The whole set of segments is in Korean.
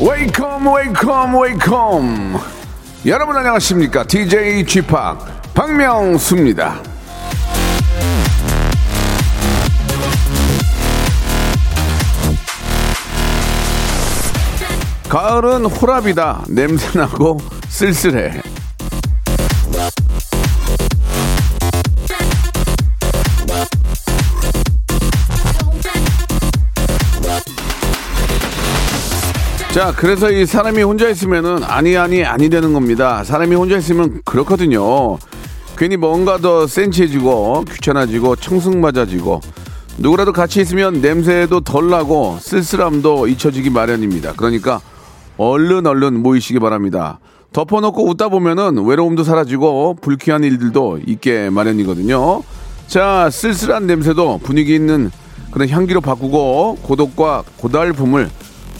Welcome, welcome, welcome. 여러분 안녕하십니까? DJ Chip 박명수입니다. 가을은 호랍이다. 냄새나고 쓸쓸해. 자, 그래서 이 사람이 혼자 있으면은 아니 아니 아니 되는 겁니다. 사람이 혼자 있으면 그렇거든요. 괜히 뭔가 더 센치해지고 귀찮아지고 청승맞아지고 누구라도 같이 있으면 냄새도 덜 나고 쓸쓸함도 잊혀지기 마련입니다. 그러니까 얼른 얼른 모이시기 바랍니다. 덮어놓고 웃다 보면은 외로움도 사라지고 불쾌한 일들도 있게 마련이거든요. 자, 쓸쓸한 냄새도 분위기 있는 그런 향기로 바꾸고 고독과 고달픔을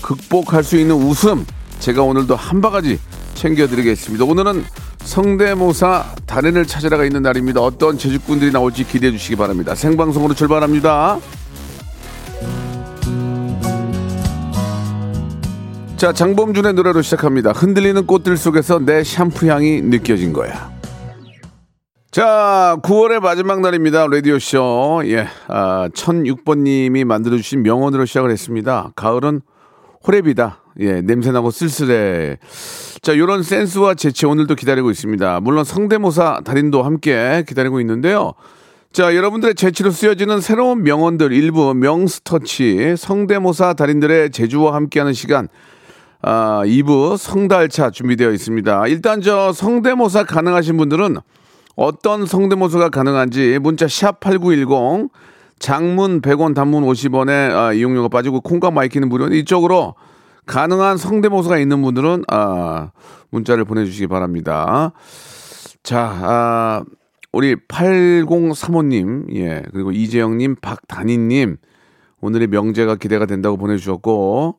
극복할 수 있는 웃음 제가 오늘도 한 바가지 챙겨드리겠습니다. 오늘은 성대모사 달인을 찾으러가 있는 날입니다. 어떤 제주꾼들이 나올지 기대해 주시기 바랍니다. 생방송으로 출발합니다. 자, 장범준의 노래로 시작합니다. 흔들리는 꽃들 속에서 내 샴푸 향이 느껴진 거야. 자, 9월의 마지막 날입니다. 라디오쇼. 예, 아, 1006번님이 만들어주신 명언으로 시작을 했습니다. 가을은 호랩이다. 예, 냄새나고 쓸쓸해. 자, 요런 센스와 재치 오늘도 기다리고 있습니다. 물론 성대모사 달인도 함께 기다리고 있는데요. 자, 여러분들의 재치로 쓰여지는 새로운 명언들 일부 명스터치 성대모사 달인들의 제주와 함께하는 시간 아, 2부 성달차 준비되어 있습니다. 일단 저 성대모사 가능하신 분들은 어떤 성대모사가 가능한지 문자 샵 8910 장문 100원 단문 50원에 아, 이용료가 빠지고 콩과 마이키는 무료 이쪽으로 가능한 성대모사가 있는 분들은 아, 문자를 보내주시기 바랍니다. 자, 아, 우리 8035님, 예, 그리고 이재영님, 박단희님, 오늘의 명제가 기대가 된다고 보내주셨고,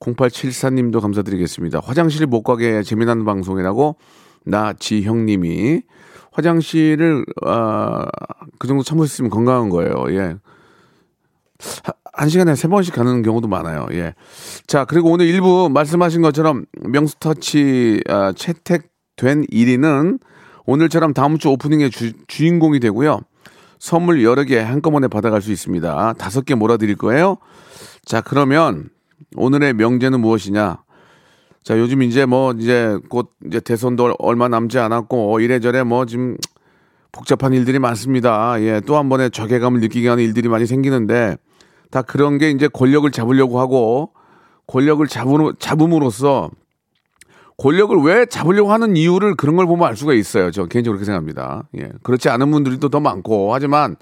0874님도 감사드리겠습니다. 화장실 못 가게 재미난 방송이라고 나지형님이 화장실을 아, 그 정도 참으셨으면 건강한 거예요. 예. 한 시간에 세 번씩 가는 경우도 많아요. 예. 자, 그리고 오늘 일부 말씀하신 것처럼 명수터치 아, 채택된 1위는 오늘처럼 다음 주 오프닝의 주, 주인공이 되고요. 선물 여러 개 한꺼번에 받아갈 수 있습니다. 다섯 개 몰아드릴 거예요. 자, 그러면 오늘의 명제는 무엇이냐? 자, 요즘 이제 뭐 이제 곧 이제 대선도 얼마 남지 않았고 이래저래 뭐 지금 복잡한 일들이 많습니다. 예, 또 한 번의 적외감을 느끼게 하는 일들이 많이 생기는데 다 그런 게 이제 권력을 잡으려고 하고 권력을 잡으, 잡음으로써 권력을 왜 잡으려고 하는 이유를 그런 걸 보면 알 수가 있어요. 저 개인적으로 그렇게 생각합니다. 예. 그렇지 않은 분들이 또 더 많고 하지만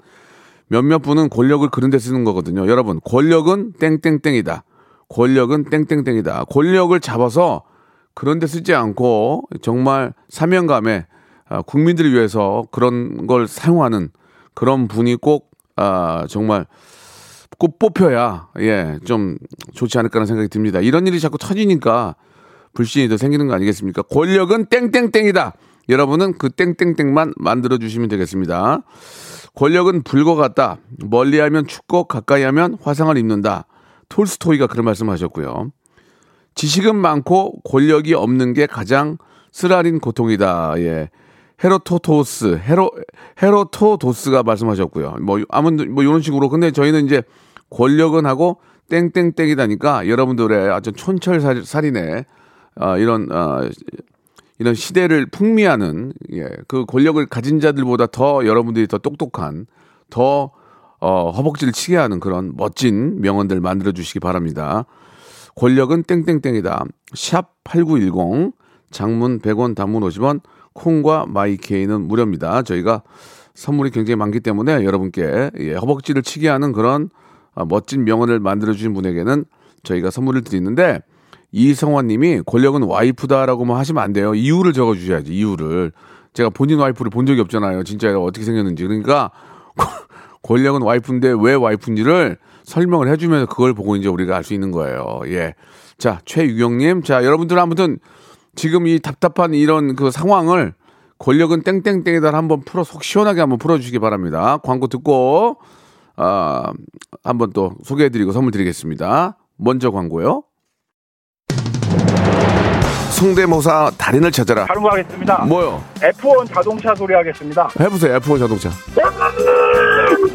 몇몇 분은 권력을 그런 데 쓰는 거거든요. 여러분, 권력은 땡땡땡이다. 권력은 땡땡땡이다. 권력을 잡아서 그런 데 쓰지 않고 정말 사명감에 아, 국민들을 위해서 그런 걸 사용하는 그런 분이 꼭 아, 정말 꼭 뽑혀야 예, 좀 좋지 않을까라는 생각이 듭니다. 이런 일이 자꾸 터지니까 불신이 더 생기는 거 아니겠습니까? 권력은 땡땡땡이다. 여러분은 그 땡땡땡만 만들어 주시면 되겠습니다. 권력은 불과 같다. 멀리하면 춥고 가까이하면 화상을 입는다. 톨스토이가 그런 말씀하셨고요. 지식은 많고 권력이 없는 게 가장 쓰라린 고통이다. 예. 헤로토토스, 헤로, 헤로토도스가 말씀하셨고요. 뭐, 아무튼, 뭐, 이런 식으로. 근데 저희는 이제 권력은 하고 땡땡땡이다니까 여러분들의 아주 촌철살인의 어, 이런, 어, 이런 시대를 풍미하는, 예, 그 권력을 가진 자들보다 더 여러분들이 더 똑똑한, 더, 어, 허벅지를 치게 하는 그런 멋진 명언들 만들어 주시기 바랍니다. 권력은 땡땡땡이다. 샵 8910, 장문 100원, 단문 50원, 콩과 마이케이는 무료입니다. 저희가 선물이 굉장히 많기 때문에 여러분께 예, 허벅지를 치게 하는 그런 어, 멋진 명언을 만들어 주신 분에게는 저희가 선물을 드리는데 이성환 님이 권력은 와이프다라고만 하시면 안 돼요. 이유를 적어 주셔야지. 이유를. 제가 본인 와이프를 본 적이 없잖아요. 진짜 어떻게 생겼는지. 그러니까 권력은 와이프인데 왜 와이프인지를 설명을 해주면서 그걸 보고 이제 우리가 알 수 있는 거예요. 예. 자, 최유경님. 자, 여러분들 아무튼 지금 이 답답한 이런 그 상황을 권력은 땡땡땡에다 한번 풀어 속 시원하게 한번 풀어주시기 바랍니다. 광고 듣고 아 한번 또 소개해드리고 선물 드리겠습니다. 먼저 광고요. 성대모사 달인을 찾아라. 다른 거 하겠습니다. 뭐요? F1 자동차 소리 하겠습니다. 해보세요. F1 자동차.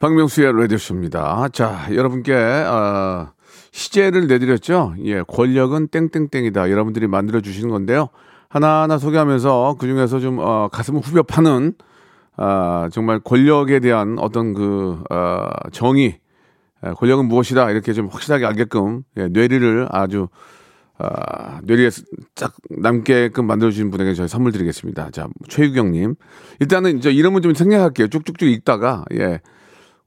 박명수의 라디오쇼입니다. 자, 여러분께, 어, 시제를 내드렸죠? 예, 권력은 땡땡땡이다. 여러분들이 만들어주시는 건데요. 하나하나 소개하면서 그 중에서 좀, 어, 가슴을 후벼 파는, 아, 정말 권력에 대한 어떤 그, 어, 정의, 예, 권력은 무엇이다. 이렇게 좀 확실하게 알게끔, 예, 뇌리를 아주, 아, 뇌리에 딱 남게끔 만들어주신 분에게 저희 선물 드리겠습니다. 자, 최유경님. 일단은 이제 이름은 좀 생략할게요. 쭉쭉쭉 읽다가, 예.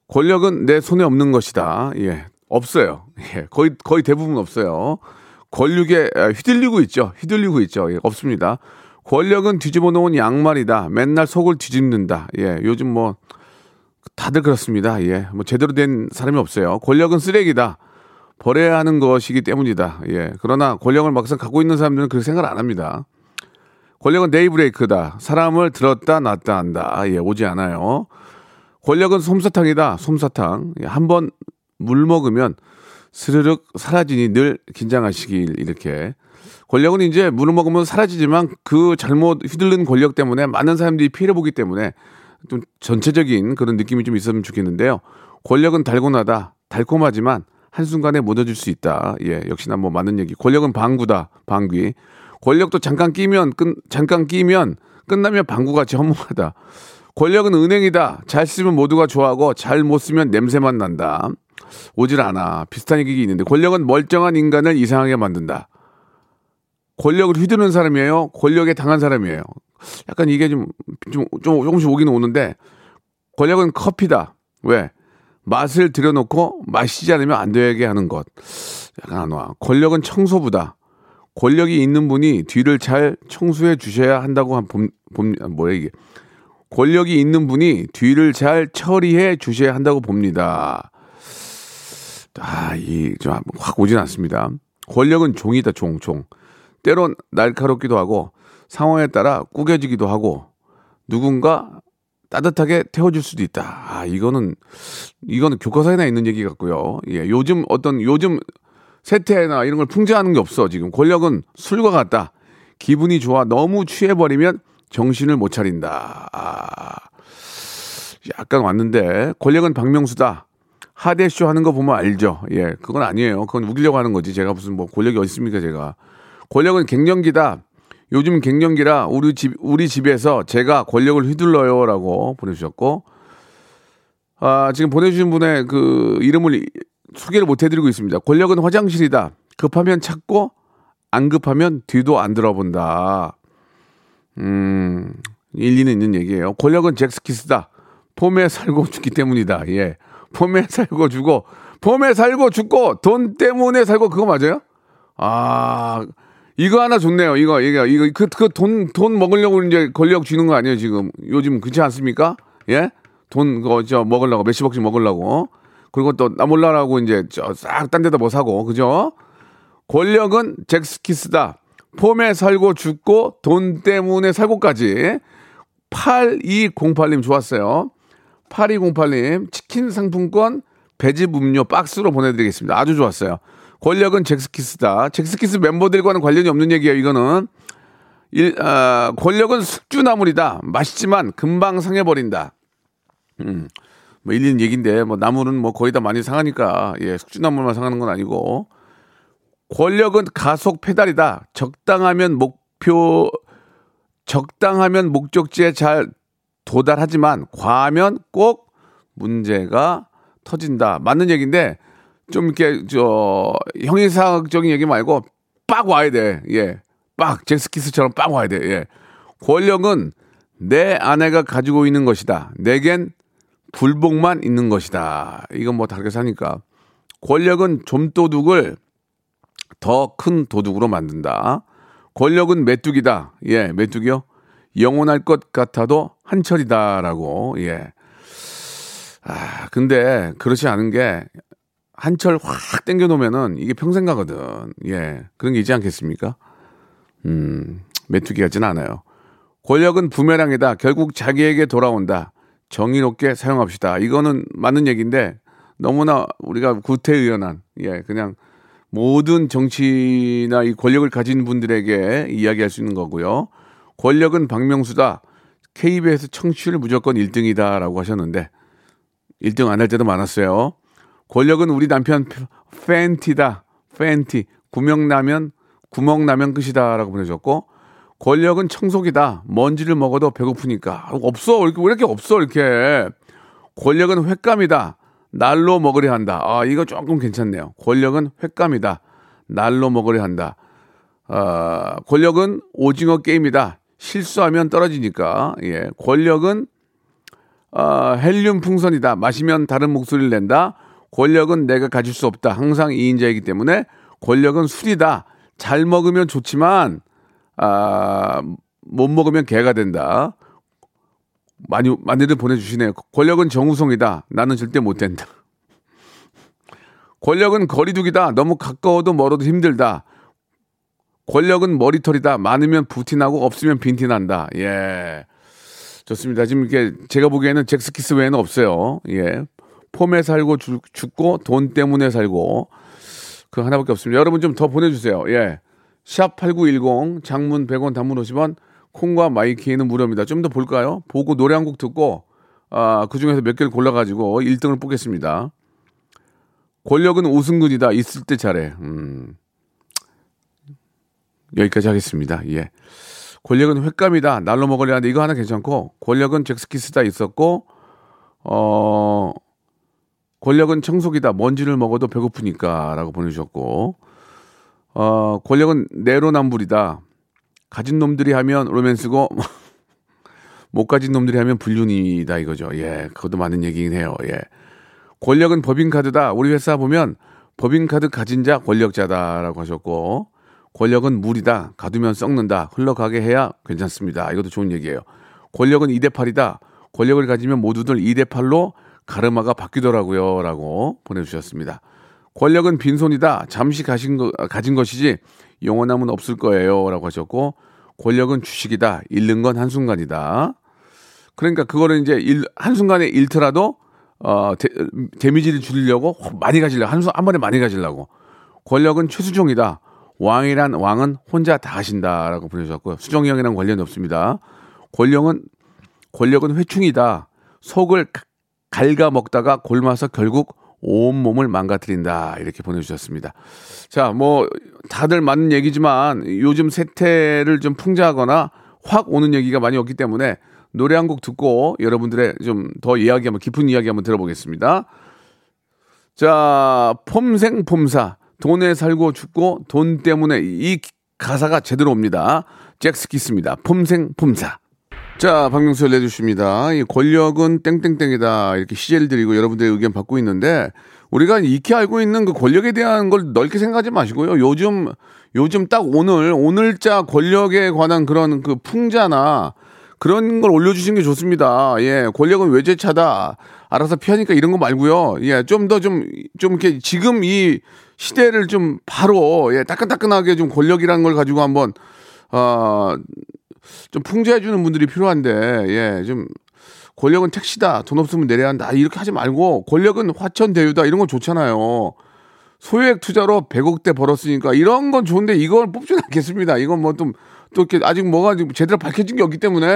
권력은 내 손에 없는 것이다. 예. 없어요. 예. 거의, 거의 대부분 없어요. 권력에 아, 휘둘리고 있죠. 휘둘리고 있죠. 예. 없습니다. 권력은 뒤집어 놓은 양말이다. 맨날 속을 뒤집는다. 예. 요즘 뭐, 다들 그렇습니다. 예. 뭐 제대로 된 사람이 없어요. 권력은 쓰레기다. 버려야 하는 것이기 때문이다. 예. 그러나 권력을 막상 갖고 있는 사람들은 그렇게 생각을 안 합니다. 권력은 네이브레이크다. 사람을 들었다 놨다 한다. 예, 오지 않아요. 권력은 솜사탕이다. 솜사탕. 예, 한번 물 먹으면 스르륵 사라지니 늘 긴장하시길 이렇게. 권력은 이제 물을 먹으면 사라지지만 그 잘못 휘둘른 권력 때문에 많은 사람들이 피해를 보기 때문에 좀 전체적인 그런 느낌이 좀 있었으면 좋겠는데요. 권력은 달고나다. 달콤하지만 한순간에 묻어질 수 있다. 예, 역시나 뭐 맞는 얘기. 권력은 방구다. 방귀. 권력도 잠깐 끼면 끝 잠깐 끼면 끝나면 방구같이 허무하다. 권력은 은행이다. 잘 쓰면 모두가 좋아하고 잘 못 쓰면 냄새만 난다. 오질 않아. 비슷한 얘기가 있는데 권력은 멀쩡한 인간을 이상하게 만든다. 권력을 휘두르는 사람이에요. 권력에 당한 사람이에요. 약간 이게 좀, 좀, 좀 조금씩 오긴 오는데 권력은 커피다. 왜? 맛을 들여놓고 마시지 않으면 안 되게 하는 것. 약간 안 와. 권력은 청소부다. 권력이 있는 분이 뒤를 잘 청소해 주셔야 한다고 한 봄, 봄, 뭐야 이게. 권력이 있는 분이 뒤를 잘 처리해 주셔야 한다고 봅니다. 아, 이, 좀 확 오진 않습니다. 권력은 종이다, 종, 종. 때론 날카롭기도 하고 상황에 따라 꾸겨지기도 하고 누군가 따뜻하게 태워줄 수도 있다. 아, 이거는, 이거는 교과서에나 있는 얘기 같고요. 예, 요즘 어떤, 요즘 세태나 이런 걸 풍자하는 게 없어, 지금. 권력은 술과 같다. 기분이 좋아. 너무 취해버리면 정신을 못 차린다. 아, 약간 왔는데, 권력은 박명수다. 하대쇼 하는 거 보면 알죠. 예, 그건 아니에요. 그건 우기려고 하는 거지. 제가 무슨 뭐 권력이 어디 있습니까, 제가. 권력은 갱년기다. 요즘 갱년기라 우리 집 우리 집에서 제가 권력을 휘둘러요라고 보내주셨고 아 지금 보내주신 분의 그 이름을 소개를 못 해드리고 있습니다. 권력은 화장실이다. 급하면 찾고 안 급하면 뒤도 안 들어본다. 음 일리는 있는 얘기예요. 권력은 잭스키스다. 폼에 살고 죽기 때문이다. 예, 폼에 살고 죽고 폼에 살고 죽고 돈 때문에 살고 그거 맞아요? 아 이거 하나 좋네요. 이거, 이거, 이거, 그, 그 돈, 돈 먹으려고 이제 권력 쥐는 거 아니에요, 지금. 요즘 그렇지 않습니까? 예? 돈 그거 저 먹으려고 몇십억씩 먹으려고 그리고 또 나 몰라라고 이제 저 싹 딴 데다 뭐 사고 그죠? 권력은 잭스키스다. 폼에 살고 죽고 돈 때문에 살고까지 8208님 좋았어요. 8208님 치킨 상품권 배즙 음료 박스로 보내드리겠습니다. 아주 좋았어요. 권력은 잭스키스다. 잭스키스 멤버들과는 관련이 없는 얘기예요. 이거는 일, 아, 권력은 숙주나물이다. 맛있지만 금방 상해버린다. 음, 뭐 일린 얘기인데 뭐 나물은 뭐 거의 다 많이 상하니까 예, 숙주나물만 상하는 건 아니고 권력은 가속 페달이다. 적당하면 목표 적당하면 목적지에 잘 도달하지만 과하면 꼭 문제가 터진다. 맞는 얘기인데 좀 이렇게 저 형이상학적인 얘기 말고 빡 와야 돼. 예. 빡 잭스키스처럼 빡 와야 돼. 예. 권력은 내 아내가 가지고 있는 것이다. 내겐 불복만 있는 것이다. 이건 뭐 다르게 사니까. 권력은 좀도둑을 더 큰 도둑으로 만든다. 권력은 메뚜기다. 예, 메뚜기요. 영원할 것 같아도 한철이다라고. 예. 아, 근데 그렇지 않은 게 한철 확 땡겨 놓으면은 이게 평생 가거든. 예. 그런 게 있지 않겠습니까? 음, 메뚜기 같진 않아요. 권력은 부메랑이다. 결국 자기에게 돌아온다. 정의롭게 사용합시다. 이거는 맞는 얘기인데 너무나 우리가 구태의연한 예, 그냥 모든 정치나 이 권력을 가진 분들에게 이야기할 수 있는 거고요. 권력은 박명수다. KBS 청취율 무조건 1등이다라고 하셨는데 1등 안 할 때도 많았어요. 권력은 우리 남편 팬티다. 팬티. 구멍 나면 구멍 나면 끝이다라고 보내줬고 권력은 청소기다. 먼지를 먹어도 배고프니까 없어. 왜 이렇게 없어 이렇게. 권력은 횟감이다. 날로 먹으려 한다. 아 이거 조금 괜찮네요. 권력은 횟감이다. 날로 먹으려 한다. 아, 권력은 오징어 게임이다. 실수하면 떨어지니까. 예. 권력은 아, 헬륨 풍선이다. 마시면 다른 목소리를 낸다. 권력은 내가 가질 수 없다. 항상 2인자이기 때문에 권력은 술이다. 잘 먹으면 좋지만 아, 못 먹으면 개가 된다. 많이 많이들 보내주시네요. 권력은 정우성이다. 나는 절대 못 된다. 권력은 거리두기다. 너무 가까워도 멀어도 힘들다. 권력은 머리털이다. 많으면 부티나고 없으면 빈티난다. 예. 좋습니다. 지금 이렇게 제가 보기에는 잭스키스 외에는 없어요. 예. 폼에 살고 죽, 죽고 돈 때문에 살고 그 하나밖에 없습니다. 여러분 좀 더 보내주세요. 예. 샵 8910 장문 100원 단문 50원 콩과 마이키에는 무료입니다. 좀 더 볼까요? 보고 노래 한 곡 듣고 아, 그 중에서 몇 개를 골라가지고 1등을 뽑겠습니다. 권력은 오승근이다. 있을 때 잘해. 음. 여기까지 하겠습니다. 예. 권력은 횟감이다. 날로 먹으려 하는데 이거 하나 괜찮고 권력은 잭스키스다 있었고 어 권력은 청소기다. 먼지를 먹어도 배고프니까라고 보내주셨고 어 권력은 내로남불이다. 가진 놈들이 하면 로맨스고 못 가진 놈들이 하면 불륜이다 이거죠. 예, 그것도 맞는 얘기긴 해요. 예. 권력은 법인카드다. 우리 회사 보면 법인카드 가진 자 권력자다라고 하셨고 권력은 물이다. 가두면 썩는다. 흘러가게 해야 괜찮습니다. 이것도 좋은 얘기예요. 권력은 2대 8이다. 권력을 가지면 모두들 2대 8로 가르마가 바뀌더라고요. 라고 보내 주셨습니다. 권력은 빈손이다. 잠시 가신 거, 가진 것이지 영원함은 없을 거예요. 라고 하셨고 권력은 주식이다. 잃는 건 한순간이다. 그러니까 그거를 이제 일, 한순간에 잃더라도 어, 데, 데미지를 줄이려고 많이 가지려고 한, 한 번에 많이 가지려고 권력은 최수종이다. 왕이란 왕은 혼자 다 하신다 라고 보내주셨고요. 수정이 형이랑 관련이 없습니다. 권력은 권력은 회충이다. 속을 갉아 먹다가 골마서 결국 온 몸을 망가뜨린다. 이렇게 보내주셨습니다. 자, 뭐, 다들 맞는 얘기지만 요즘 세태를 좀 풍자하거나 확 오는 얘기가 많이 없기 때문에 노래 한 곡 듣고 여러분들의 좀 더 이야기 한번 깊은 이야기 한번 들어보겠습니다. 자, 폼생폼사. 돈에 살고 죽고 돈 때문에 이 가사가 제대로 옵니다. 잭스키스입니다. 폼생폼사. 자, 박명수 내주십니다. 이 권력은 땡땡땡이다. 이렇게 시제를 드리고 여러분들의 의견 받고 있는데, 우리가 익히 알고 있는 그 권력에 대한 걸 넓게 생각하지 마시고요. 요즘, 요즘 딱 오늘, 오늘자 권력에 관한 그런 그 풍자나 그런 걸 올려주시는 게 좋습니다. 예, 권력은 외제차다. 알아서 피하니까 이런 거 말고요. 예, 좀 더 좀, 좀 이렇게 지금 이 시대를 좀 바로, 예, 따끈따끈하게 좀 권력이라는 걸 가지고 한번, 어, 좀 풍자해 주는 분들이 필요한데, 예, 좀, 권력은 택시다. 돈 없으면 내려야 한다. 이렇게 하지 말고, 권력은 화천대유다. 이런 건 좋잖아요. 소액 투자로 100억대 벌었으니까 이런 건 좋은데 이걸 뽑지는 않겠습니다. 이건 뭐 좀 또 이렇게 아직 뭐가 좀 제대로 밝혀진 게 없기 때문에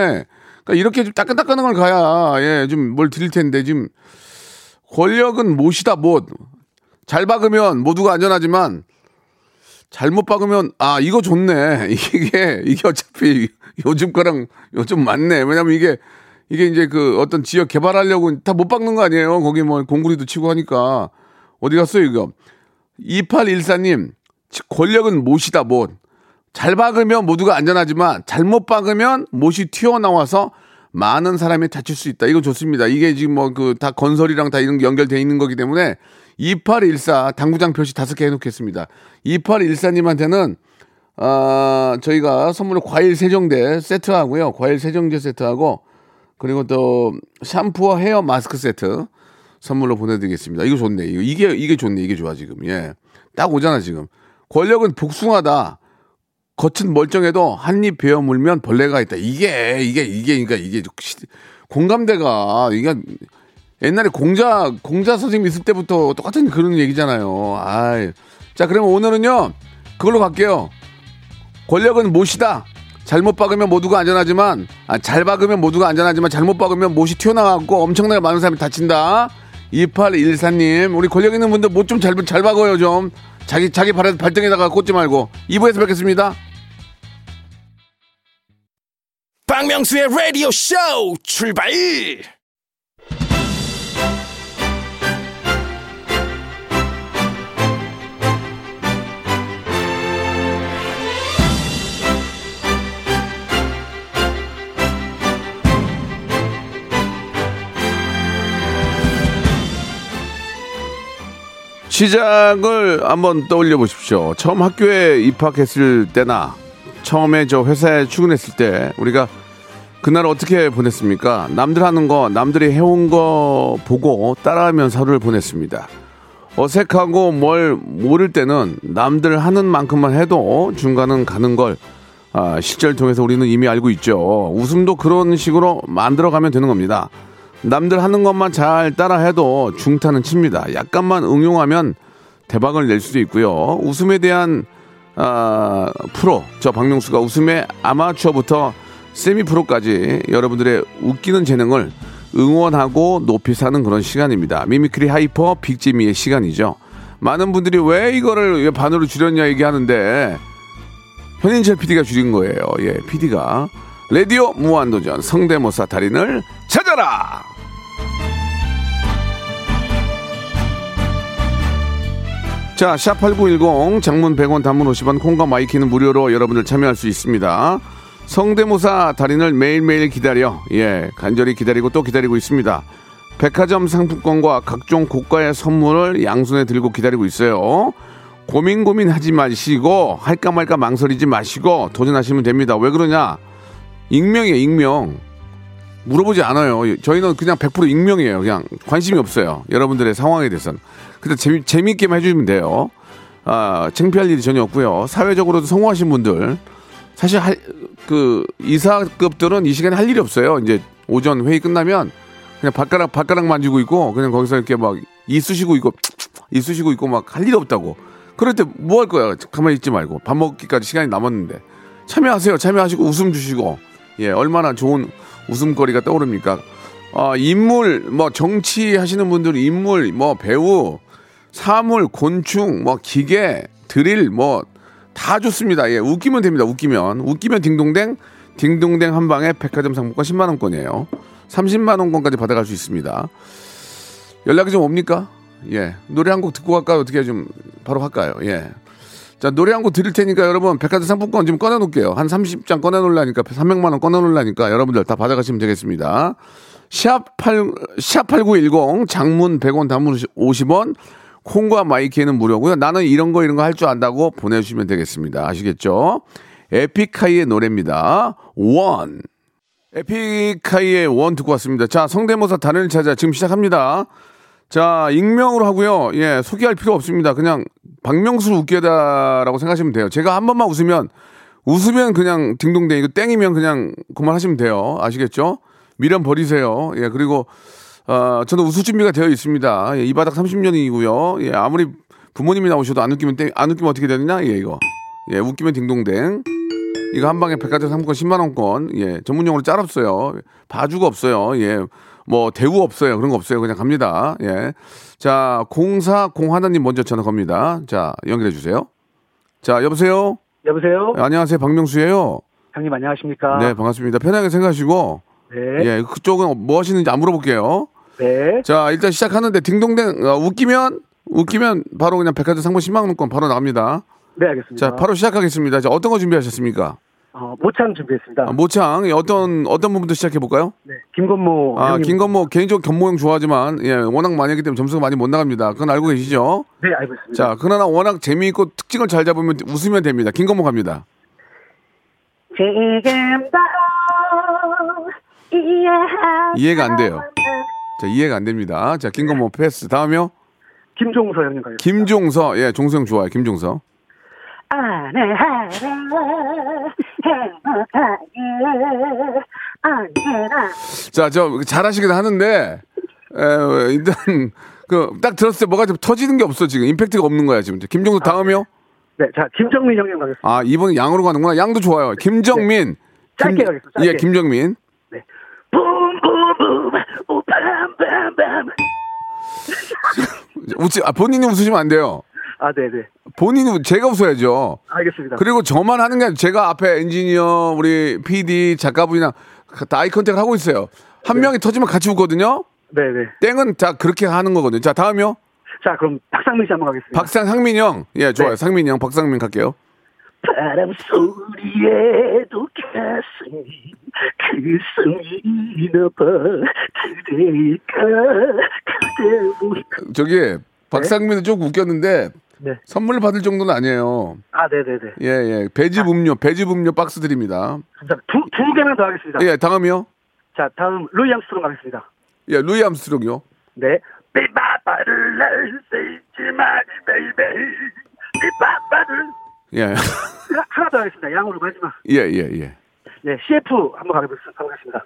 그러니까 이렇게 좀 따끈따끈한 걸 가야 예, 좀 뭘 드릴 텐데 지금 권력은 못이다 못. 잘 박으면 모두가 안전하지만 잘못 박으면 아 이거 좋네 이게 이게 어차피 요즘 거랑 요즘 맞네 왜냐면 이게 이게 이제 그 어떤 지역 개발하려고 다 못 박는 거 아니에요 거기 뭐 공구리도 치고 하니까 어디 갔어요 이거 2814님 권력은 못이다 못. 잘 박으면 모두가 안전하지만 잘못 박으면 못이 튀어나와서 많은 사람이 다칠 수 있다. 이거 좋습니다. 이게 지금 뭐 그 다 건설이랑 다 이런 게 연결돼 있는 거기 때문에 2814 당구장 표시 다섯 개 해놓겠습니다. 2814님한테는 아 저희가 선물로 과일 세정제 세트하고요. 과일 세정제 세트하고 그리고 또 샴푸와 헤어 마스크 세트 선물로 보내드리겠습니다. 이거 좋네. 이거 이게 이게 좋네. 이게 좋아 지금. 예, 딱 오잖아 지금. 권력은 복숭아다. 겉은 멀쩡해도 한 입 베어 물면 벌레가 있다. 이게 이게 이게 그러니까 이게 공감대가 이게 옛날에 공자 공자 선생님 있을 때부터 똑같은 그런 얘기잖아요. 아, 자 그러면 오늘은요 그걸로 갈게요. 권력은 못이다. 잘못 박으면 모두가 안전하지만 아, 잘 박으면 모두가 안전하지만 잘못 박으면 못이 튀어나가고 엄청나게 많은 사람이 다친다. 2814님 우리 권력 있는 분들 못 좀 잘 잘 박어요 좀. 자기 자기 발, 발등에다가 꽂지 말고 2부에서 뵙겠습니다. 박명수의 라디오 쇼 출발! 시작을 한번 떠올려 보십시오. 처음 학교에 입학했을 때나 처음에 저 회사에 출근했을 때 우리가 그날 어떻게 보냈습니까? 남들 하는 거, 남들이 해온 거 보고 따라하면서 하루를 보냈습니다. 어색하고 뭘 모를 때는 남들 하는 만큼만 해도 중간은 가는 걸 아, 실제를 통해서 우리는 이미 알고 있죠. 웃음도 그런 식으로 만들어가면 되는 겁니다. 남들 하는 것만 잘 따라해도 중타는 칩니다. 약간만 응용하면 대박을 낼 수도 있고요. 웃음에 대한 아, 프로 저 박명수가 웃음의 아마추어부터 세미 프로까지 여러분들의 웃기는 재능을 응원하고 높이 사는 그런 시간입니다. mimicry hyper big재미의 시간이죠. 많은 분들이 왜 이거를 왜 반으로 줄였냐 얘기하는데 현인철 PD가 줄인 거예요. 예, PD가 라디오 무한도전 성대모사 달인을 찾아라. 자, 샵8910 장문 100원 단문 50원 콩과 마이케이는 무료로 여러분들 참여할 수 있습니다. 성대모사 달인을 매일매일 기다려 예 간절히 기다리고 또 기다리고 있습니다. 백화점 상품권과 각종 고가의 선물을 양손에 들고 기다리고 있어요. 고민 고민하지 마시고 할까 말까 망설이지 마시고 도전하시면 됩니다. 왜 그러냐? 익명이에요, 익명. 물어보지 않아요. 저희는 그냥 100% 익명이에요. 그냥 관심이 없어요. 여러분들의 상황에 대해서는. 근데 재미, 재미있게만 해주시면 돼요. 아, 창피할 일이 전혀 없고요. 사회적으로도 성공하신 분들. 사실 할, 그 이사급들은 이 시간에 할 일이 없어요. 이제 오전 회의 끝나면 그냥 발가락 발가락 만지고 있고 그냥 거기서 이렇게 막 이쑤시고 있고 이쑤시고 있고 막 할 일이 없다고. 그럴 때 뭐 할 거야? 가만히 있지 말고 밥 먹기까지 시간이 남았는데 참여하세요. 참여하시고 웃음 주시고 예 얼마나 좋은 웃음거리가 떠오릅니까? 아 인물 뭐 정치 하시는 분들 인물 뭐 배우 사물 곤충 뭐 기계 드릴 뭐 다 좋습니다. 예, 웃기면 됩니다. 웃기면 웃기면 딩동댕 딩동댕 한 방에 백화점 상품권 10만 원권이에요. 30만 원권까지 받아갈 수 있습니다. 연락이 좀 옵니까? 예, 노래 한 곡 듣고 갈까요? 어떻게 좀 바로 할까요? 예. 자, 노래 한 곡 드릴 테니까 여러분 백화점 상품권 좀 꺼내 놓을게요. 한 30장 꺼내 놓으려니까 300만 원 꺼내 놓으려니까 여러분들 다 받아 가시면 되겠습니다. 샵8 샵8910 장문 100원 단문 50원 콩과 마이케이는 무료고요. 나는 이런 거 이런 거 할 줄 안다고 보내 주시면 되겠습니다. 아시겠죠? 에픽하이의 노래입니다. One. 에픽하이의 One 듣고 왔습니다. 자, 성대모사 단을 찾아 지금 시작합니다. 자, 익명으로 하고요. 예, 소개할 필요 없습니다. 그냥 박명수를 웃겨다라고 생각하시면 돼요. 제가 한 번만 웃으면 웃으면 그냥 딩동댕이고 땡이면 그냥 그만하시면 돼요. 아시겠죠? 미련 버리세요. 예, 그리고 어, 저는 웃을 준비가 되어 있습니다. 예, 이 바닥 30년이고요. 예, 아무리 부모님이 나오셔도 안 웃기면 땡, 안 웃기면 어떻게 되느냐? 예, 이거. 예, 웃기면 딩동댕. 이거 한 방에 백화점 상품권 10만 원권. 예, 전문용어로 짤 없어요. 바주가 없어요. 예. 뭐 대우 없어요. 그런 거 없어요. 그냥 갑니다. 예. 자, 0401 하나님 먼저 전화 겁니다. 자, 연결해 주세요. 자, 여보세요? 여보세요? 예, 안녕하세요. 박명수예요. 형님 안녕하십니까? 네, 반갑습니다. 편하게 생각하시고 네. 예, 그쪽은 뭐 하시는지 안 물어볼게요. 네. 자, 일단 시작하는데 딩동댕 어, 웃기면 웃기면 바로 그냥 백화점 상품 10만 원권 바로 나갑니다. 네, 알겠습니다. 자, 바로 시작하겠습니다. 자, 어떤 거 준비하셨습니까? 어, 모창 준비했습니다. 아, 모창 예, 어떤 어떤 부분부터 시작해 볼까요? 네. 김건모 아, 형님. 김건모 개인적으로 견모형 좋아하지만 예, 워낙 많이 했기 때문에 점수가 많이 못 나갑니다. 그건 알고 계시죠? 네, 알고 있습니다. 자, 그러나 워낙 재미있고 특징을 잘 잡으면 웃으면 됩니다. 김건모 갑니다. 지금도 이해하 이해가 안 돼요. 자, 이해가 안 됩니다. 자, 김건모 패스. 다음이요. 김종서 형님 가겠습니다. 김종서. 예, 종성 좋아요. 김종서. 안해하라 행복하게 언제나 자, 저 잘하시긴 하는데 에, 일단 그 딱 들었을 때 뭐가 좀 터지는 게 없어 지금 임팩트가 없는 거야 지금. 김종서 다음이요. 네, 자, 김정민 형님 가겠습니다. 아 이번 양으로 가는구나. 양도 좋아요. 김정민. 짧게 가겠습니다, 짧게. 예, 김정민. 네. 붐붐붐 오밤밤밤. 웃지, 아, 본인이 웃으시면 안 돼요. 아, 네, 네. 본인이 웃- 제가 웃어야죠. 알겠습니다. 그리고 저만 하는 게 아니라 제가 앞에 엔지니어, 우리 PD, 작가분이랑 다 아이 컨택을 하고 있어요. 한 명이 터지면 같이 웃거든요. 네, 네. 땡은 다 그렇게 하는 거거든요. 자, 다음이요. 자, 그럼 박상민 씨 한번 가겠습니다. 박상, 상민이 형. 예, 좋아요. 네. 상민이 형, 박상민 갈게요. 바람 소리에도 가슴이 그 성이나 봐 그대가 그대 저기, 박상민은 조금 웃겼는데, 네. 선물 받을 정도는 아니에요. 아, 네네네. 예, 예. 배즙 음료, 배즙 음료 박스 드립니다. 감사합니다. 두, 두 개만 더 하겠습니다. 예, 다음이요. 자, 다음 루이 암스트롱 가겠습니다. 예, 루이 암스트롱이요. 네. 삐빠빠를 날세지 마지 베이베이 삐빠빠를 예, 하나, 더 하겠습니다. 양으로 마지막. 예, 예, 예. 네, CF 한번. 가보겠습니다.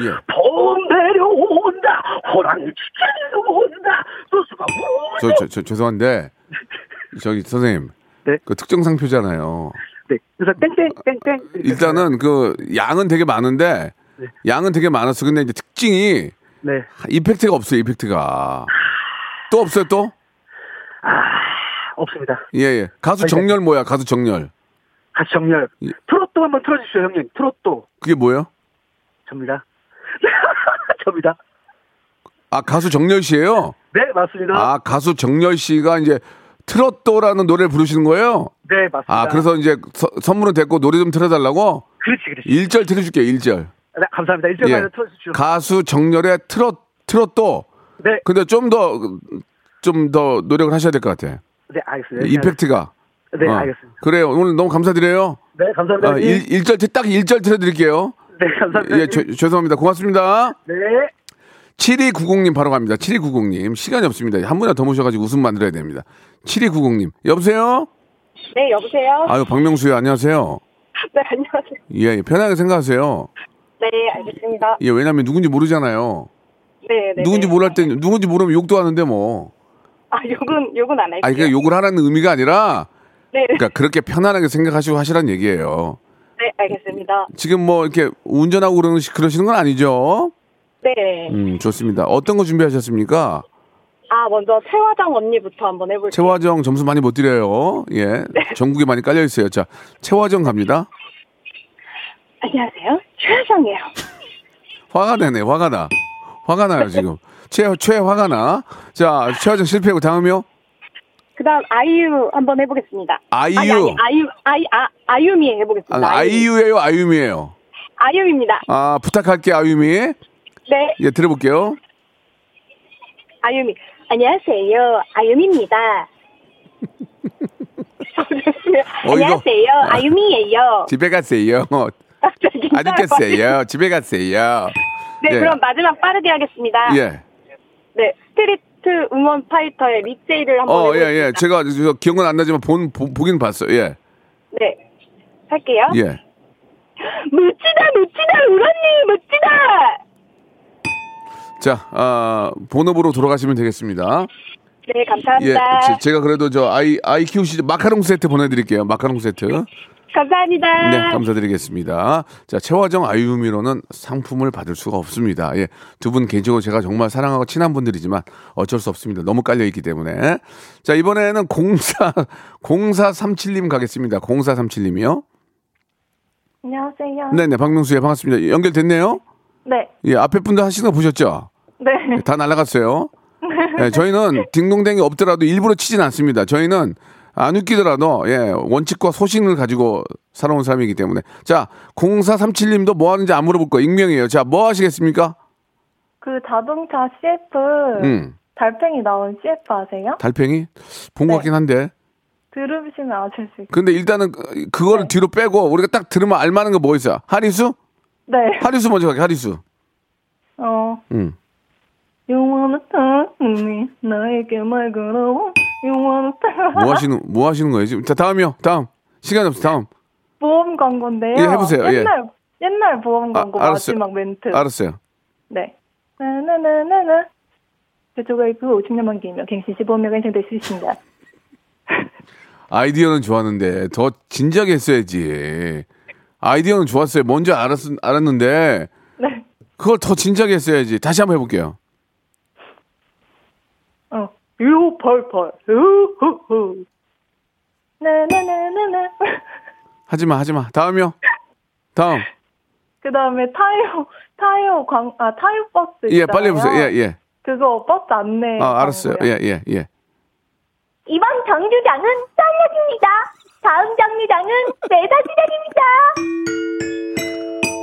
예. 봄 내려온다 호랑이 지켜온다 소수가 저, 저, 저, 죄송한데, 저기, 선생님. 네. 그 특정 상표잖아요. 네. 그래서 땡땡 땡땡 일단은 그 양은 되게 많은데, 네. 양은 되게 많았어. 근데 이제 특징이 네. 이펙트가 없어요, 이펙트가. 또 없어요, 또? 없습니다. 예, 예. 가수 정렬 뭐야, 가수 정렬. 같이 정렬. 예. 트로트 한번 틀어주시죠, 형님. 트로트. 그게 뭐예요? 접니다. 접니다. 아, 가수 정렬 씨예요 네, 맞습니다. 아, 가수 정렬 씨가 이제 트로또라는 노래를 부르시는 거예요? 네, 맞습니다. 아, 그래서 이제 서- 선물은 됐고 노래 좀 틀어달라고? 그렇지, 그렇지. 1절 틀어줄게요, 1절. 네, 감사합니다. 일절 예. 만에 틀어주십시오. 가수 정렬의 트롯, 트롯도. 네, 근데 좀 더, 좀 더 노력을 하셔야 될 것 같아. 네, 알겠습니다. 이펙트가. 네, 어. 알겠습니다. 그래요. 오늘 너무 감사드려요. 네, 감사합니다. 아, 일, 일절딱 1절 틀어드릴게요. 네, 감사합니다. 예, 죄- 죄송합니다. 고맙습니다. 네. 7290님 바로 갑니다. 7290님. 시간이 없습니다. 한 분이나 더 모셔가지고 웃음 만들어야 됩니다. 7290님. 여보세요? 네 여보세요 아유, 박명수요. 안녕하세요. 네 안녕하세요 예, 예, 편하게 생각하세요. 네 알겠습니다 예, 왜냐면 누군지 모르잖아요. 네 네 누군지 모를 때, 누군지 모르면 욕도 하는데 뭐. 아 욕은 욕은 안 할게요 아니, 그러니까 욕을 하라는 의미가 아니라, 네, 그러니까 그렇게 편안하게 생각하시고 하시란 얘기예요. 네 알겠습니다 지금 뭐 이렇게 운전하고 그러는, 그러시는 건 아니죠? 네 음, 좋습니다. 어떤 거 준비하셨습니까? 아, 먼저 최화정 언니부터 한번 해볼게요. 최화정 점수 많이 못 드려요. 예. 전국에 많이 깔려 있어요. 자, 최화정 갑니다. 안녕하세요. 최화정이에요. 화가 나네, 화가 나. 화가 나요, 지금. 최, 최 화가 나. 자, 최화정 실패하고 다음이요? 그 다음, 아이유 한번 해보겠습니다. 아이유. 아니, 아니, 아이유, 아이, 아, 아유미 해보겠습니다. 아, 아이유예요, 아유미예요? 아유입니다. 아, 부탁할게, 아유미. 네, 예, 들어볼게요. 아유미. 안녕하세요. 아유미입니다. 어, 안녕하세요. 아유미예요. 집에 가세요. 진짜 아직 갔어요. 집에 갔어요. 네, 예. 그럼 마지막 빠르게 하겠습니다. 예. 네, 스트리트 우먼 파이터의 립제이를 한번 어, 예, 해보겠습니다. 예. 제가 저 기억은 안 나지만 본, 보, 보긴 봤어요. 예. 네, 할게요. 예. 멋지다, 멋지다, 우라님, 멋지다! 자, 아, 본업으로 돌아가시면 되겠습니다. 네, 예. 감사합니다. 제, 가 그래도 저 아이, 아이 키우시죠. 마카롱 세트 보내드릴게요. 마카롱 세트. 감사합니다. 네, 감사드리겠습니다. 자, 최화정 아이유미로는 상품을 받을 수가 없습니다. 예, 두 분 개인적으로 제가 정말 사랑하고 친한 분들이지만 어쩔 수 없습니다. 너무 깔려 있기 때문에. 자, 이번에는 04, 0437님 가겠습니다. 0437님이요. 안녕하세요. 네 네, 박명수예 반갑습니다. 연결됐네요. 네, 예, 앞에 분들 하시는 거 보셨죠? 네. 다 날아갔어요. 예, 저희는 딩동댕이 없더라도 일부러 치진 않습니다. 저희는 안 웃기더라도 예, 원칙과 소신을 가지고 살아온 사람이기 때문에 자 0437님도 뭐 하는지 안 물어볼 거예요. 익명이에요. 자 뭐 하시겠습니까? 그 자동차 CF 음 달팽이 나온 CF 아세요? 달팽이 본 것 네. 같긴 한데 들으시면 아실 수 있어요. 근데 일단은 그- 그거를 네. 뒤로 빼고 우리가 딱 들으면 알만한 거 뭐 있어? 하리수? 네. 하리수 먼저 갈게 하리수. 어. 음. You wanna touch me 나에게 말 걸어 You wanna touch 뭐 하시는 뭐 하시는 거예요 지금? 자 다음이요. 다음 시간이 없어. 다음. 보험 광고인데요. 예, 해보세요. 예. 옛날 옛날 보험 광고 아, 알았어요. 마지막 멘트. 알았어요. 네. 나나나나나 제조가 입고 50년 만기면 갱신 15명 인생 될 수 있습니다. 아이디어는 좋았는데 더 진지하게 했어야지. 아이디어는 좋았어요. 뭔지 알았, 알았는데 네. 그걸 더 진지하게 했어야지. 다시 한번 해볼게요. 어. 유펄펄 우후후 나나나나나 하지마, 하지마. 다음이요. 다음. 그 다음에 타이어, 타이어 광, 아, 타이어 버스. 예, 빨리 있잖아요. 해보세요. 예, 예. 그거 버스 안내. 아, 알았어요. 광고요. 예, 예, 예. 이번 정류장은 썰려집니다. 다음 정류장은 매사지장입니다.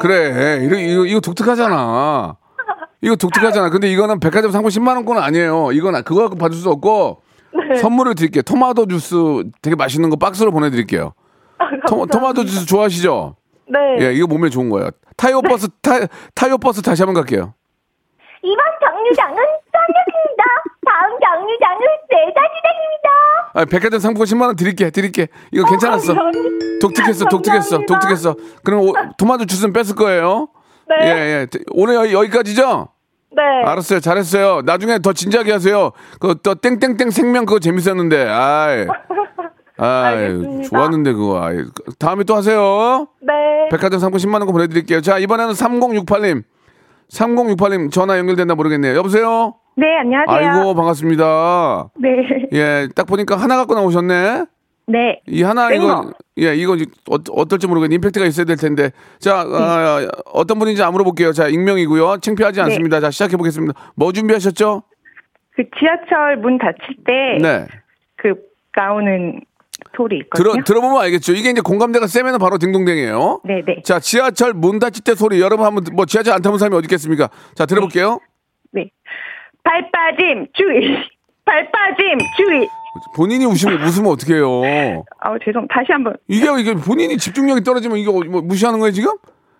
그래. 이거, 이거, 이거 독특하잖아. 이거 독특하잖아. 근데 이거는 백화점 상품 10만 원권 아니에요. 이건 그거 갖고 받을 수 없고 네. 선물을 드릴게요. 토마토 주스 되게 맛있는 거 박스로 보내드릴게요. 토, 토마토 주스 좋아하시죠? 네. 예, 이거 몸에 좋은 거예요. 타이어 버스, 타, 타이어 버스 다시 한번 갈게요. 이번 정류장은 썰려집니다. 다음 정류장은 매사지장입니다. 아, 백화점 상품 10만 원 드릴게, 드릴게. 이거 괜찮았어. 감사합니다. 독특했어, 독특했어. 독특했어. 그럼 오, 토마토 주스는 뺐을 거예요. 네. 예, 예. 오늘 여기, 여기까지죠? 네. 알았어요, 잘했어요. 나중에 더 진지하게 하세요. 그 또 땡땡땡 생명 그거 재밌었는데, 아이. 아이. 좋았는데 그거. 아이. 다음에 또 하세요. 네. 백화점 상품 10만 원 거 보내드릴게요. 자, 이번에는 3068님. 3068님 전화 연결됐나 모르겠네요. 여보세요? 네, 안녕하세요. 아이고, 반갑습니다. 네. 예, 딱 보니까 하나 갖고 나오셨네. 네. 이 하나 땡어. 이거 예 이거 어, 어떨지 모르겠는데 임팩트가 있어야 될 텐데 자 아, 어떤 분인지 안 물어볼게요 자 익명이고요 창피하지 않습니다 자 시작해 보겠습니다 뭐 준비하셨죠 그 지하철 문 닫힐 때그 네 나오는 소리 들어 있거든요. 들어보면 알겠죠 이게 이제 공감대가 세면은 바로 딩동댕이에요 네네. 자 지하철 문 닫힐 때 소리 여러분 한번 뭐 지하철 안 타본 사람이 어디 있겠습니까 자 들어볼게요 네. 발 빠짐 주의. 발 빠짐 주의. 본인이 웃으면 웃으면 어떡해요 아우 죄송. 다시 한 번. 이게 이게 본인이 집중력이 떨어지면 이거 뭐 무시하는 거예요 지금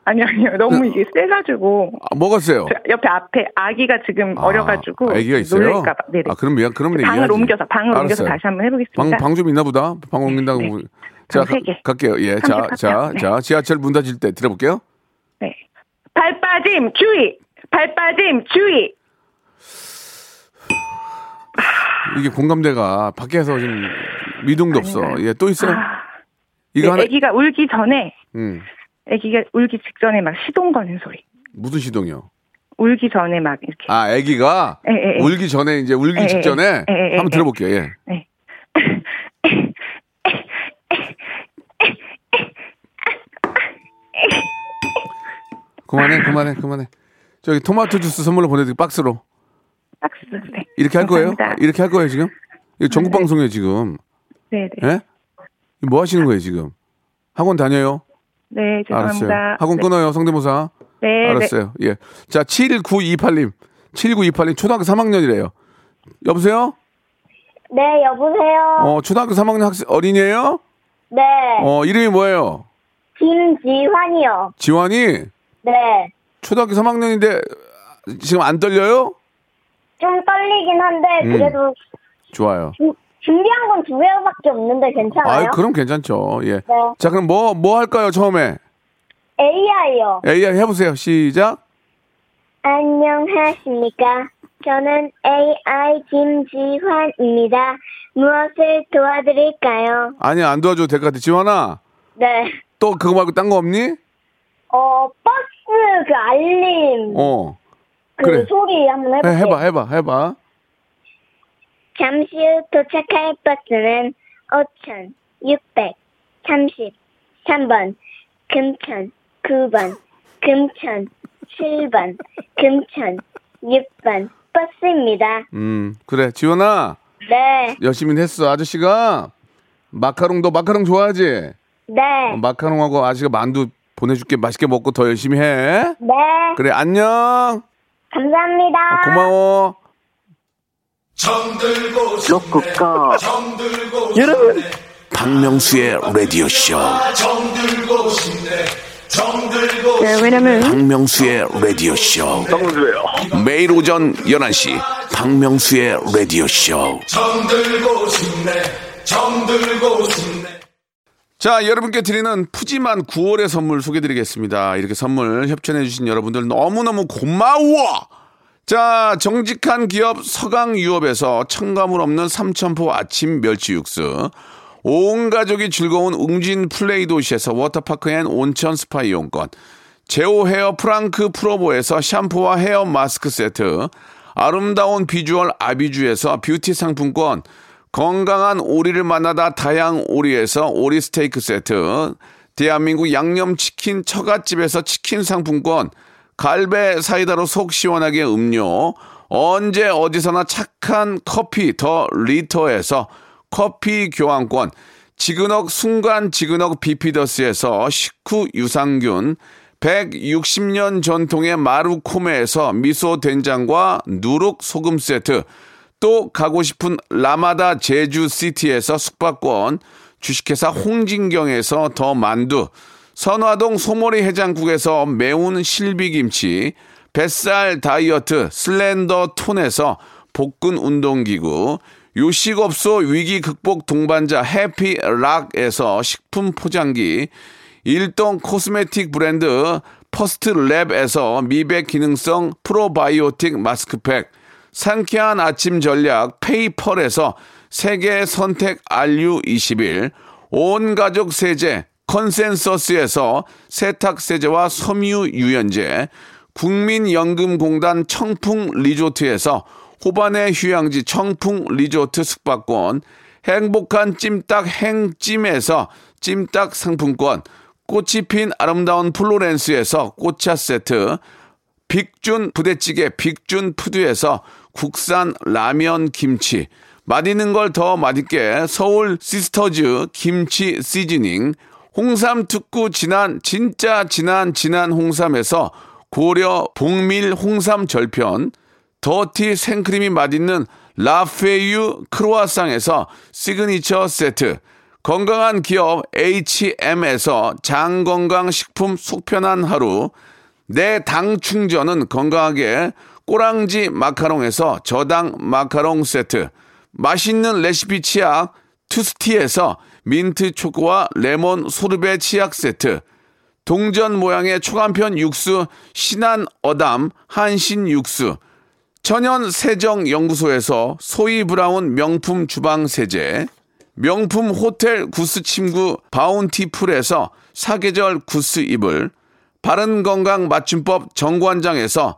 아니요 아니요. 너무 이게 세가지고 아, 뭐가 세요 저 옆에 앞에 아기가 지금 어려가지고 아, 아기가 있어요 놀랄까봐. 네네. 아 그럼 미안 그러면 방을. 옮겨서 방을 옮겨서 알았어요. 다시 한번 해보겠습니다. 방, 방 좀 있나 보다. 방 옮긴다고. 네. 뭐. 자, 개. 갈게요. 예. 자, 자. 네. 자, 지하철 문 닫힐 때 들어볼게요. 네. 발 빠짐 주의. 발 빠짐 주의. 이게 공감대가 밖에서 지금 미동도 없어. 예, 또 있어요? 아, 이거 네, 하나, 아기가 울기 전에 음, 아기가 울기 직전에 막 시동 거는 소리. 무슨 시동이요? 울기 전에 막 이렇게. 아, 아기가 예, 예, 예. 울기 전에 이제 울기 예, 예, 직전에 예, 예, 예, 한번 예. 들어볼게요. 예. 네. 그만해, 그만해, 그만해. 저기 토마토 주스 선물로 보내드릴게요. 박스로. 박스. 네. 이렇게 할 거예요? 감사합니다. 이렇게 할 거예요, 지금? 이거 전국 방송이에요, 지금. 네, 네. 예? 뭐 하시는 거예요, 지금? 학원 다녀요? 네, 알았어요. 죄송합니다. 학원 네. 끊어요, 성대모사. 네, 네. 알았어요. 예. 자, 7928님. 7928님, 초등학교 3학년이래요. 여보세요? 네, 여보세요. 어, 초등학교 3학년 학생, 어린이에요? 네. 어, 이름이 뭐예요? 김지환이요. 지환이 네. 초등학교 3학년인데 지금 안 떨려요? 좀 떨리긴 한데, 음. 그래도 좋아요. 주- 준비한 건 두 개밖에 없는데 괜찮아요? 아, 그럼 괜찮죠. 예. 네. 자, 그럼 뭐뭐 할까요? 처음에 AI요. AI 해보세요. 시작. 안녕하십니까. 저는 AI 김지환입니다. 무엇을 도와드릴까요? 아니 안 도와줘도 될 것 같아. 지환아, 네. 또 그거 말고 딴 거 없니? 어, 버스 그 알림, 어. 그 그래. 소리 한번 해, 해볼게요. 해봐, 해봐, 해봐. 잠시 후 도착할 버스는 5,633번, 금천 9번, 금천 7번, 금천 6번 버스입니다. 음, 그래. 지환아, 네, 열심히 했어. 아저씨가 마카롱 너 마카롱 좋아하지? 네, 어, 마카롱하고 아저씨가 만두 보내줄게. 맛있게 먹고 더 열심히 해. 네. 그래, 안녕. 감사합니다. 고마워. 로쿠꺼. 여러분. 박명수의 라디오 쇼. 네, 왜냐면 박명수의 라디오 쇼. 박명수예요. 매일 오전 11시 박명수의 라디오 쇼. 자, 여러분께 드리는 푸짐한 9월의 선물 소개드리겠습니다. 이렇게 선물 협찬해주신 여러분들 너무너무 고마워! 자, 정직한 기업 서강유업에서 첨가물 없는 삼천포 아침 멸치 육수. 온 가족이 즐거운 웅진 플레이 도시에서 워터파크 and 온천 스파 이용권. 제오 헤어 프랑크 프로보에서 샴푸와 헤어 마스크 세트. 아름다운 비주얼 아비주에서 뷰티 상품권. 건강한 오리를 만나다 다양 오리에서 오리 스테이크 세트. 대한민국 양념치킨 처갓집에서 치킨 상품권. 갈배 사이다로 속 시원하게 음료. 언제 어디서나 착한 커피 더 리터에서 커피 교환권. 지그넉 순간 지그넉 비피더스에서 식후 유산균. 160년 전통의 마루코메에서 미소 된장과 누룩 소금 세트. 또 가고 싶은 라마다 제주시티에서 숙박권, 주식회사 홍진경에서 더 만두, 선화동 소머리 해장국에서 매운 실비김치, 뱃살 다이어트 슬렌더 톤에서 복근 운동기구, 요식업소 위기 극복 동반자 해피락에서 식품 포장기, 일동 코스메틱 브랜드 퍼스트 랩에서 미백 기능성 프로바이오틱 마스크팩, 상쾌한 아침 전략 페이펄에서 세계 선택 RU21, 온 가족 세제 컨센서스에서 세탁 세제와 섬유 유연제, 국민연금공단 청풍 리조트에서 호반의 휴양지 청풍 리조트 숙박권, 행복한 찜닭 행찜에서 찜닭 상품권, 꽃이 핀 아름다운 플로렌스에서 꽃차 세트, 빅준 부대찌개 빅준 푸드에서 국산 라면 김치. 맛있는 걸 더 맛있게 서울 시스터즈 김치 시즈닝. 홍삼 특구 진한 진짜 진한 진한 홍삼에서 고려 복밀 홍삼 절편. 더티 생크림이 맛있는 라페유 크로아상에서 시그니처 세트. 건강한 기업 H&M에서 장건강식품 속편한 하루. 내 당 충전은 건강하게 꼬랑지 마카롱에서 저당 마카롱 세트 맛있는 레시피 치약 투스티에서 민트 초코와 레몬 소르베 치약 세트 동전 모양의 초간편 육수 신한 어담 한신 육수 천연 세정 연구소에서 소이 브라운 명품 주방 세제 명품 호텔 구스 침구 바운티풀에서 사계절 구스 이불 바른 건강 맞춤법 정관장에서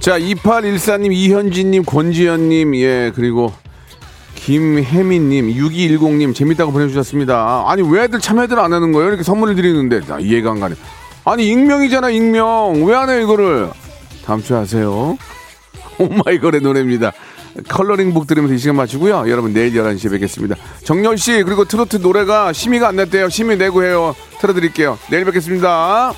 자, 2814님, 이현진님, 권지현님, 예, 그리고 김혜민님, 6210님, 재밌다고 보내주셨습니다. 아니, 왜 애들 참여들 안 하는 거예요? 이렇게 선물을 드리는데. 나 이해가 안 가네. 아니, 익명이잖아, 익명. 왜 안 해요, 이거를? 다음 주에 하세요. 오마이걸의 노래입니다. 컬러링북 들으면서 이 시간 마치고요. 여러분, 내일 11시에 뵙겠습니다. 정열 씨, 그리고 트로트 노래가 심의가 안 났대요. 심의 내고 해요. 틀어드릴게요. 내일 뵙겠습니다.